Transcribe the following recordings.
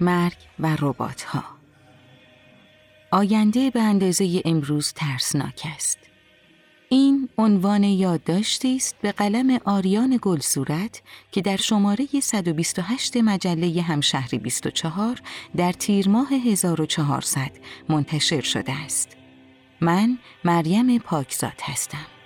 مرگ و ربات ها آینده به اندازه امروز ترسناک است. این عنوان یادداشتی است به قلم آریان گلصورت که در شماره 128 مجله همشهری 24 در تیر ماه 1400 منتشر شده است. من مریم پاکزاد هستم.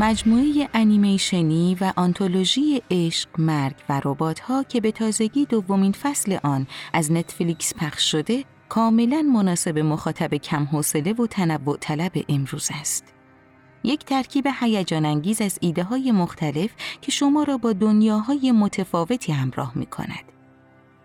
مجموعه انیمیشنی و آنتولوژی عشق، مرگ و ربات ها که به تازگی دومین فصل آن از نتفلیکس پخش شده، کاملا مناسب مخاطب کم حوصله و تنوع طلب امروز است. یک ترکیب هیجان انگیز از ایده های مختلف که شما را با دنیاهای متفاوتی همراه می کند.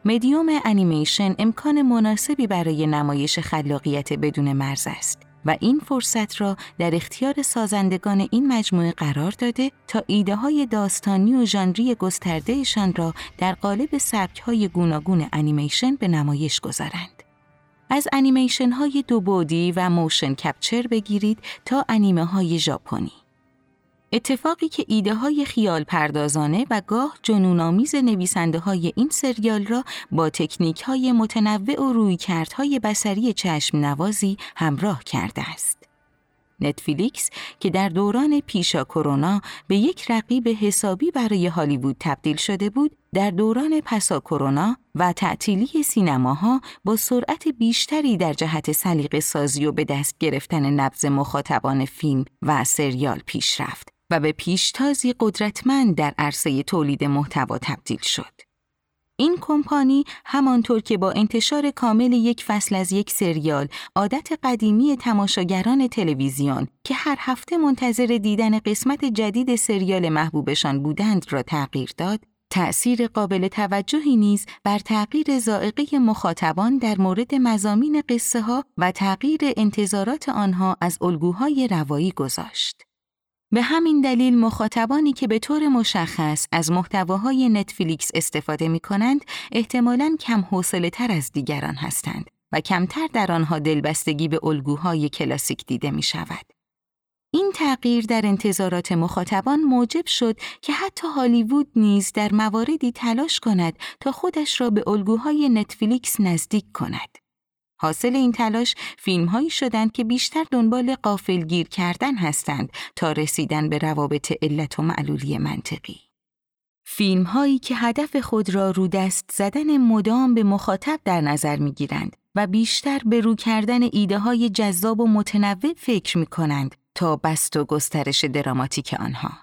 مدیوم انیمیشن امکان مناسبی برای نمایش خلاقیت بدون مرز است. و این فرصت را در اختیار سازندگان این مجموعه قرار داده تا ایده های داستانی و ژانری گستردهشان را در قالب سبک های گوناگون انیمیشن به نمایش گذارند. از انیمیشن های دو بعدی و motion capture بگیرید تا انیمه های ژاپنی. اتفاقی که ایده های خیال پردازانه و گاه جنونآمیز نویسنده های این سریال را با تکنیک های متنوع و رویکردهای بصری چشم نوازی همراه کرده است. نتفلیکس که در دوران پیشا کرونا به یک رقیب حسابی برای هالیوود تبدیل شده بود، در دوران پسا کرونا و تعطیلی سینماها با سرعت بیشتری در جهت سلیقه سازی و به دست گرفتن نبض مخاطبان فیلم و سریال پیش رفت و به پیشتازی قدرتمند در عرصه تولید محتوا تبدیل شد. این کمپانی همانطور که با انتشار کامل یک فصل از یک سریال عادت قدیمی تماشاگران تلویزیون که هر هفته منتظر دیدن قسمت جدید سریال محبوبشان بودند را تغییر داد، تأثیر قابل توجهی نیز بر تغییر زائقه مخاطبان در مورد مزامین قصه ها و تغییر انتظارات آنها از الگوهای روایی گذاشت. به همین دلیل مخاطبانی که به طور مشخص از محتواهای نتفلیکس استفاده می کنند احتمالاً کم حوصله تر از دیگران هستند و کمتر در آنها دلبستگی به الگوهای کلاسیک دیده می شود. این تغییر در انتظارات مخاطبان موجب شد که حتی هالیوود نیز در مواردی تلاش کند تا خودش را به الگوهای نتفلیکس نزدیک کند. حاصل این تلاش فیلم هایی شدند که بیشتر دنبال قافل گیر کردن هستند تا رسیدن به روابط علت و معلولی منطقی. فیلم هایی که هدف خود را رو دست زدن مدام به مخاطب در نظر می گیرند و بیشتر به رو کردن ایده های جذاب و متنوع فکر می کنند تا بست و گسترش دراماتیک آنها.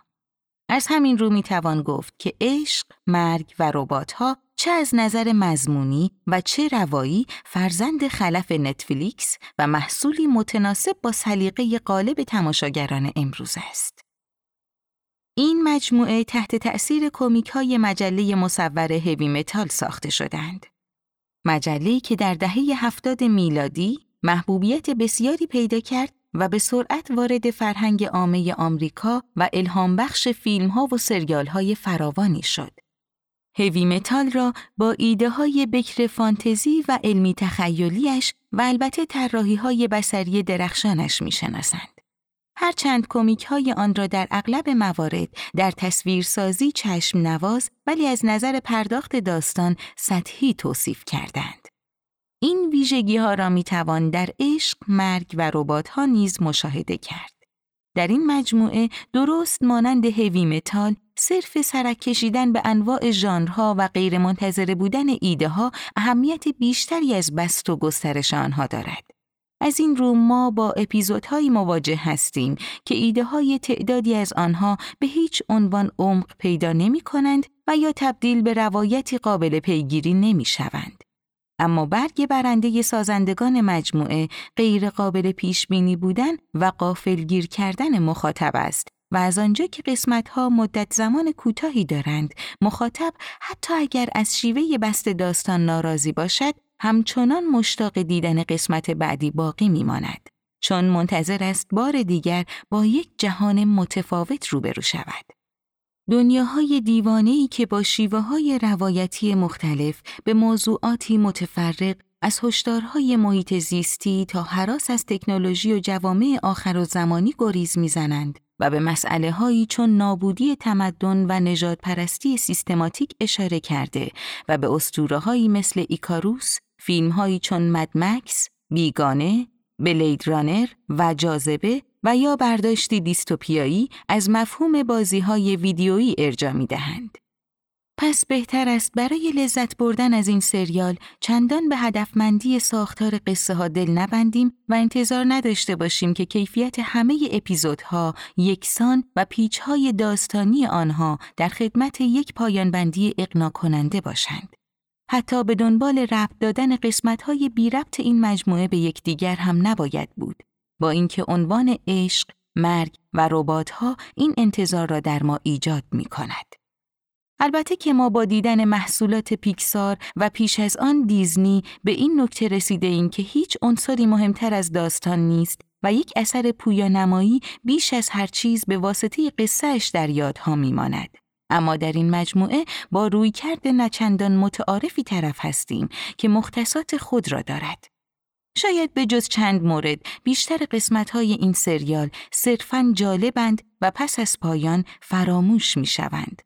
از همین رو می توان گفت که عشق، مرگ و ربات ها چه از نظر مضمونی و چه روایی فرزند خلف نتفلیکس و محصولی متناسب با سلیقه قالب تماشاگران امروز است. این مجموعه تحت تأثیر کمیک های مجله مصور Heavy Metal ساخته شدند. مجله که در دهه هفتاد میلادی محبوبیت بسیاری پیدا کرد و به سرعت وارد فرهنگ عامه آمریکا و الهام بخش فیلم ها و سریال های فراوانی شد. Heavy Metal را با ایده های بکر فانتزی و علمی تخیلیش و البته طراحی های بصری درخشانش می‌شناسند. هرچند کمیک های آن را در اغلب موارد در تصویرسازی چشم نواز ولی از نظر پرداخت داستان سطحی توصیف کردند. این ویژگی ها را می توان در عشق، مرگ و ربات ها نیز مشاهده کرد. در این مجموعه درست مانند هوی متال صرف سرک کشیدن به انواع ژانرها و غیرمنتظره بودن ایده ها اهمیت بیشتری از بست و گسترش آنها دارد. از این رو ما با اپیزودهایی مواجه هستیم که ایده های تعدادی از آنها به هیچ عنوان عمق پیدا نمی کنند و یا تبدیل به روایتی قابل پیگیری نمی شوند. اما برگ برنده سازندگان مجموعه غیر قابل پیش بینی بودن و قافلگیر کردن مخاطب است و از آنجا که قسمت ها مدت زمان کوتاهی دارند مخاطب حتی اگر از شیوه بست داستان ناراضی باشد همچنان مشتاق دیدن قسمت بعدی باقی میماند. چون منتظر است بار دیگر با یک جهان متفاوت روبرو شود. دنیاهای دیوانه‌ای که با شیوه های روایتی مختلف به موضوعاتی متفرق از هشدارهای محیط زیستی تا حراس از تکنولوژی و جوامع آخر و زمانی گریز می‌زنند و به مسئله هایی چون نابودی تمدن و نجات پرستی سیستماتیک اشاره کرده و به اسطوره هایی مثل ایکاروس، فیلم هایی چون مدمکس، بیگانه، بلید رانر و جاذبه و یا برداشتی دیستوپیایی از مفهوم بازی های ویدیویی ارجا می دهند. پس بهتر است برای لذت بردن از این سریال چندان به هدفمندی ساختار قصه ها دل نبندیم و انتظار نداشته باشیم که کیفیت همه اپیزودها یکسان و پیچهای داستانی آنها در خدمت یک پایانبندی اقنا کننده باشند. حتی به دنبال ربط دادن قسمتهای بی ربط این مجموعه به یکدیگر هم نباید بود. با اینکه عنوان عشق، مرگ و رباتها این انتظار را در ما ایجاد می کند. البته که ما با دیدن محصولات پیکسار و پیش از آن دیزنی به این نکته رسیده ایم که هیچ عنصری مهمتر از داستان نیست و یک اثر پویانمایی بیش از هر چیز به واسطه قصهش در یادها میماند. اما در این مجموعه با رویکرد نچندان متعارفی طرف هستیم که مختصات خود را دارد. شاید به جز چند مورد بیشتر قسمت های این سریال صرفاً جالبند و پس از پایان فراموش می شوند.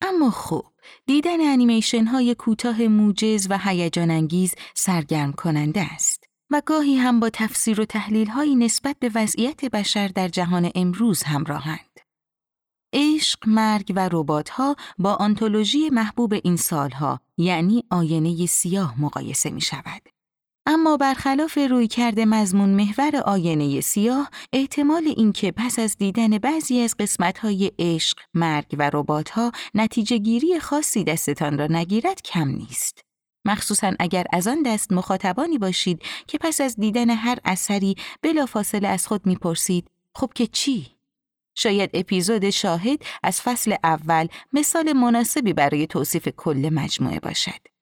اما خوب، دیدن انیمیشن های کوتاه موجز و هیجان انگیز سرگرم کننده است و گاهی هم با تفسیر و تحلیل های نسبت به وضعیت بشر در جهان امروز همراهند. عشق، مرگ و ربات ها با آنتولوژی محبوب این سالها یعنی آینه سیاه مقایسه می شود. اما برخلاف رویکرد مضمون محور آینه سیاه، احتمال اینکه پس از دیدن بعضی از قسمت‌های عشق، مرگ و ربات‌ها نتیجه گیری خاصی دستتان را نگیرد کم نیست. مخصوصا اگر از آن دست مخاطبانی باشید که پس از دیدن هر اثری بلافاصله از خود می‌پرسید خب که چی؟ شاید اپیزود شاهد از فصل اول مثال مناسبی برای توصیف کل مجموعه باشد.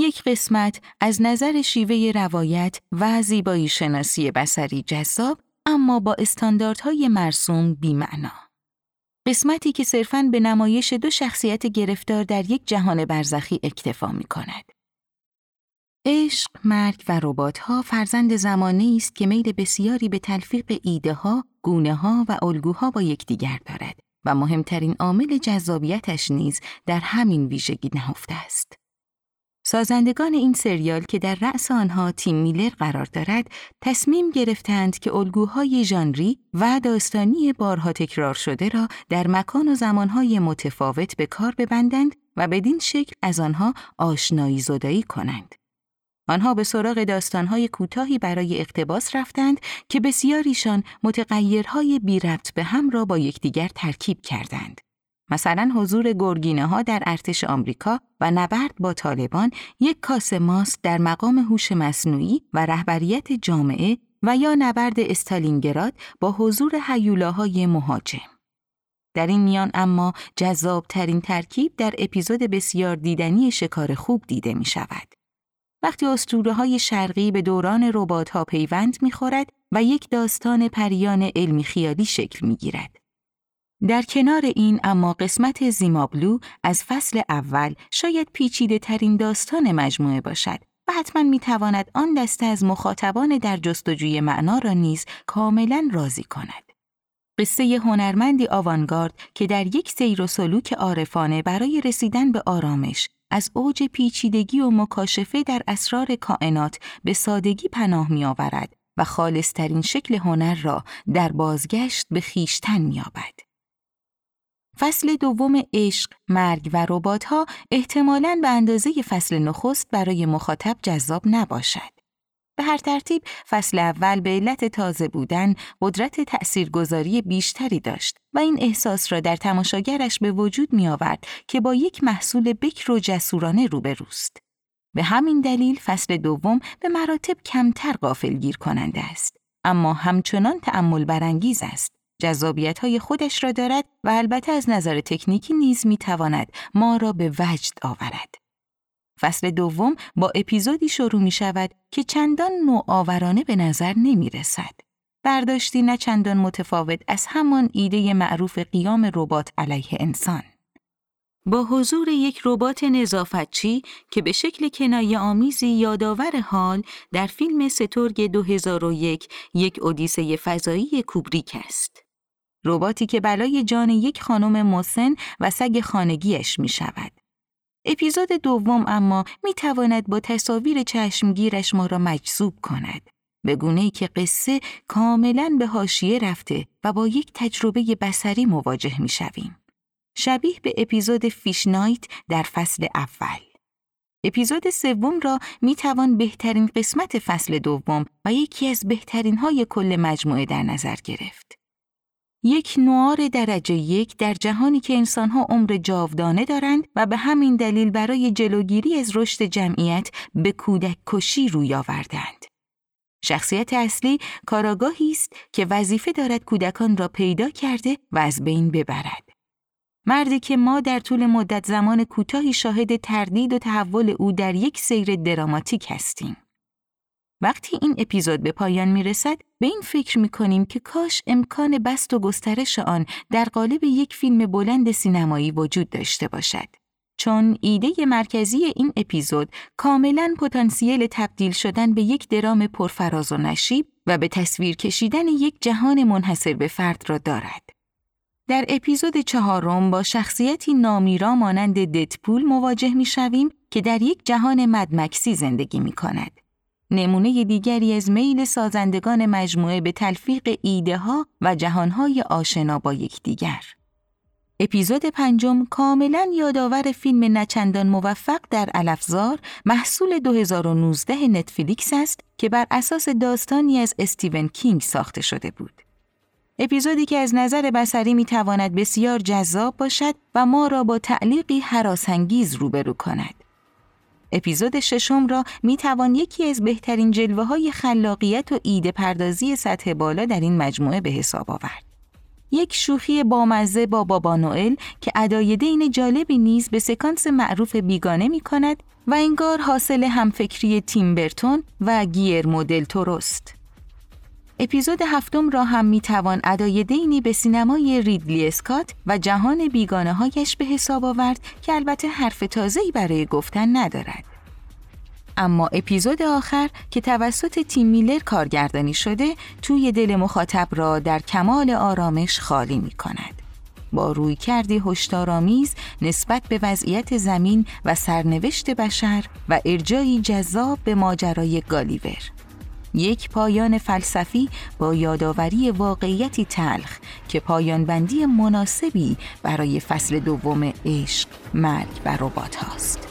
یک قسمت از نظر شیوه روایت و زیبایی شناسی بسری جذاب اما با استانداردهای مرسوم بیمعنا. قسمتی که صرفاً به نمایش دو شخصیت گرفتار در یک جهان برزخی اکتفا می کند. عشق، مرگ و ربات ها فرزند زمانی است که میل بسیاری به تلفیق ایده ها، گونه ها و الگوها با یکدیگر دارد و مهمترین عامل جذابیتش نیز در همین ویژگی نهفته است. سازندگان این سریال که در رأس آنها تیم میلر قرار دارد، تصمیم گرفتند که الگوهای ژانری و داستانی بارها تکرار شده را در مکان و زمانهای متفاوت به کار ببندند و بدین شکل از آنها آشنایی زدایی کنند. آنها به سراغ داستانهای کوتاهی برای اقتباس رفتند که بسیاریشان متغیرهای بی ربط به هم را با یکدیگر ترکیب کردند. مثلا حضور گرگینه ها در ارتش آمریکا و نبرد با طالبان یک کاسه ماست در مقام هوش مصنوعی و رهبریت جامعه و یا نبرد استالینگراد با حضور حیولاهای مهاجم. در این میان اما جذاب ترین ترکیب در اپیزود بسیار دیدنی شکار خوب دیده می شود. وقتی اسطوره های شرقی به دوران ربات ها پیوند می خورد و یک داستان پریان علمی خیالی شکل می گیرد. در کنار این اما قسمت زیمابلو از فصل اول شاید پیچیده ترین داستان مجموعه باشد و حتما می تواند آن دسته از مخاطبان در جستجوی معنا را نیز کاملا راضی کند. قصه هنرمندی آوانگارد که در یک سیر و سلوک عارفانه برای رسیدن به آرامش از اوج پیچیدگی و مکاشفه در اسرار کائنات به سادگی پناه می آورد و خالصترین شکل هنر را در بازگشت به خیشتن می آبد. فصل دوم عشق، مرگ و ربات ها احتمالاً به اندازه فصل نخست برای مخاطب جذاب نباشد. به هر ترتیب فصل اول به علت تازه بودن قدرت تأثیرگذاری بیشتری داشت و این احساس را در تماشاگرش به وجود می آورد که با یک محصول بکر و جسورانه روبروست. به همین دلیل فصل دوم به مراتب کمتر گیر کننده است. اما همچنان تأمل برانگیز است. جذابیت های خودش را دارد و البته از نظر تکنیکی نیز می تواند ما را به وجد آورد. فصل دوم با اپیزودی شروع می شود که چندان نوآورانه به نظر نمی رسد. برداشتی نه چندان متفاوت از همان ایده معروف قیام ربات علیه انسان. با حضور یک ربات نظافتچی که به شکل کنایه آمیزی یادآور حال در فیلم سترگ 2001 یک اودیسه فضایی کوبریک است. رباتی که بلای جان یک خانم مسن و سگ خانگیش می شود. اپیزود دوم اما می تواند با تصاویر چشمگیرش ما را مجذوب کند. به گونه ای که قصه کاملا به هاشیه رفته و با یک تجربه بسری مواجه می شویم. شبیه به اپیزود فیش نایت در فصل اول. اپیزود سوم را می توان بهترین قسمت فصل دوم و یکی از بهترین های کل مجموعه در نظر گرفت. یک نوار درجه یک در جهانی که انسانها عمر جاودانه دارند و به همین دلیل برای جلوگیری از رشد جمعیت به کودک کشی روی آوردند. شخصیت اصلی کاراگاهی است که وظیفه دارد کودکان را پیدا کرده و از بین ببرد. مردی که ما در طول مدت زمان کوتاهی شاهد تردید و تحول او در یک سیر دراماتیک هستیم. وقتی این اپیزود به پایان می رسد، به این فکر می کنیم که کاش امکان بست و گسترش آن در قالب یک فیلم بلند سینمایی وجود داشته باشد. چون ایده مرکزی این اپیزود کاملا پتانسیل تبدیل شدن به یک درام پرفراز و نشیب و به تصویر کشیدن یک جهان منحصر به فرد را دارد. در اپیزود چهارم با شخصیتی نامیرا مانند ددپول مواجه می شویم که در یک جهان مدمکسی زندگی می کند. نمونه دیگری از میل سازندگان مجموعه به تلفیق ایده ها و جهانهای آشنا با یکدیگر. اپیزود پنجم کاملا یادآور فیلم نچندان موفق در الافزار محصول 2019 نتفلیکس است که بر اساس داستانی از استیون کینگ ساخته شده بود. اپیزودی که از نظر بسری می تواند بسیار جذاب باشد و ما را با تعلیقی حراسانگیز روبرو کند. اپیزود ششم را می توان یکی از بهترین جلوه های خلاقیت و ایده پردازی سطح بالا در این مجموعه به حساب آورد. یک شوخی بامزه با بابا نوئل که ادای دین جالبی نیز به سکانس معروف بیگانه می کند و انگار حاصل همفکری تیم برتون و گیر مدل توروست. اپیزود هفتم را هم می توان ادای دینی به سینمای ریدلی اسکات و جهان بیگانه هایش به حساب آورد که البته حرف تازه‌ای برای گفتن ندارد. اما اپیزود آخر که توسط تیم میلر کارگردانی شده توی دل مخاطب را در کمال آرامش خالی می کند. با روی کردی هشدارآمیز نسبت به وضعیت زمین و سرنوشت بشر و ارجایی جذاب به ماجرای گالیور. یک پایان فلسفی با یادآوری واقعیتی تلخ که پایان بندی مناسبی برای فصل دوم عشق، مرگ و ربات هاست.